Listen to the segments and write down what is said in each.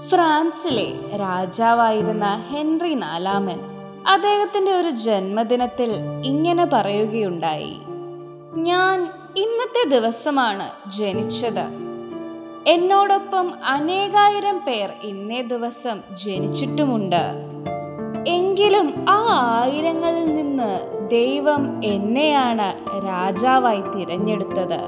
ഫ്രാൻസിലെ രാജാവായിരുന്ന ഹെൻറി നാലാമൻ അദ്ദേഹത്തിന്റെ ഒരു ജന്മദിനത്തിൽ ഇങ്ങനെ പറയുകയുണ്ടായി. ഞാൻ ഇന്നത്തെ ദിവസമാണ് ജനിച്ചത്. എന്നോടൊപ്പം അനേകായിരം പേർ ഇന്നേ ദിവസം ജനിച്ചിട്ടുമുണ്ട്. എങ്കിലും ആ ആയിരങ്ങളിൽ നിന്ന് ദൈവം എന്നെയാണ് രാജാവായി തിരഞ്ഞെടുത്തത്.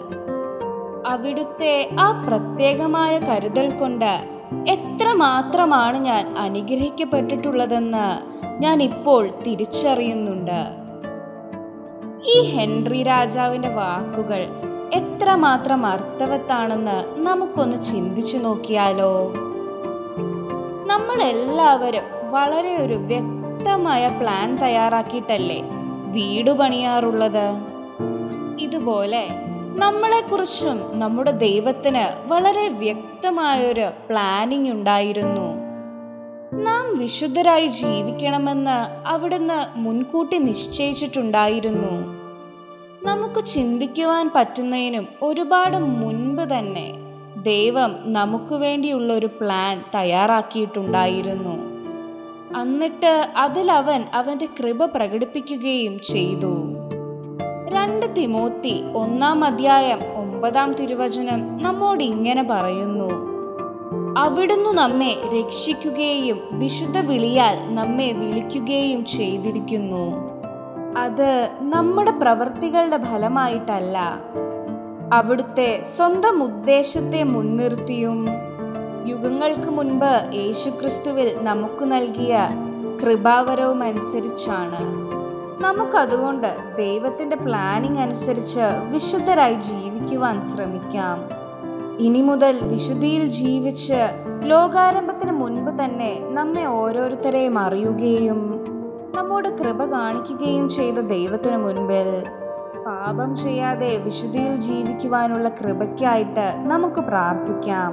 അവിടുത്തെ ആ പ്രത്യേകമായ കരുതൽ കൊണ്ട് എത്രമാത്രമാണ് ഞാൻ അനുഗ്രഹിക്കപ്പെട്ടിട്ടുള്ളതെന്ന് ഞാൻ ഇപ്പോൾ തിരിച്ചറിയുന്നുണ്ട്. ഈ ഹെൻറി രാജാവിന്റെ വാക്കുകൾ എത്രമാത്രം അർത്ഥവത്താണെന്ന് നമുക്കൊന്ന് ചിന്തിച്ചു നോക്കിയാലോ? നമ്മൾ എല്ലാവരും വളരെ ഒരു വ്യക്തമായ പ്ലാൻ തയ്യാറാക്കിയിട്ടല്ലേ വീട് പണിയാറുള്ളത്? ഇതുപോലെ നമ്മളെക്കുറിച്ചും നമ്മുടെ ദൈവത്തിന് വളരെ വ്യക്തമായൊരു പ്ലാനിംഗ് ഉണ്ടായിരുന്നു. നാം വിശുദ്ധരായി ജീവിക്കണമെന്ന് അവിടുന്ന് മുൻകൂട്ടി നിശ്ചയിച്ചിട്ടുണ്ടായിരുന്നു. നമുക്ക് ചിന്തിക്കുവാൻ പറ്റുന്നതിനും ഒരുപാട് മുൻപ് തന്നെ ദൈവം നമുക്ക് വേണ്ടിയുള്ള ഒരു പ്ലാൻ തയ്യാറാക്കിയിട്ടുണ്ടായിരുന്നു. എന്നിട്ട് അതിലവൻ അവന്റെ കൃപ പ്രകടിപ്പിക്കുകയും ചെയ്തു. രണ്ട് തിമോത്തി ഒന്നാം അധ്യായം ഒമ്പതാം തിരുവചനം നമ്മോട് ഇങ്ങനെ പറയുന്നു. അവിടുന്ന് നമ്മെ രക്ഷിക്കുകയും വിശുദ്ധ വിളിയാൽ നമ്മെ വിളിക്കുകയും ചെയ്തിരിക്കുന്നു. അത് നമ്മുടെ പ്രവൃത്തികളുടെ ഫലമായിട്ടല്ല. അവിടുത്തെ സ്വന്തം ഉദ്ദേശത്തെ മുൻനിർത്തിയും യുഗങ്ങൾക്ക് മുൻപ് യേശുക്രിസ്തുവിൽ നമുക്ക് നൽകിയ കൃപാവരവും അനുസരിച്ചാണ് നമുക്കതുകൊണ്ട് ദൈവത്തിന്റെ പ്ലാനിംഗ് അനുസരിച്ച് വിശുദ്ധരായി ജീവിക്കുവാൻ ശ്രമിക്കാം. ഇനി മുതൽ വിശുദ്ധിയിൽ ജീവിച്ച് ലോകാരംഭത്തിന് മുൻപ് തന്നെ നമ്മെ ഓരോരുത്തരെയും അറിയുകയും നമ്മോട് കൃപ കാണിക്കുകയും ചെയ്ത ദൈവത്തിനു മുൻപിൽ പാപം ചെയ്യാതെ വിശുദ്ധിയിൽ ജീവിക്കുവാനുള്ള കൃപയ്ക്കായിട്ട് നമുക്ക് പ്രാർത്ഥിക്കാം.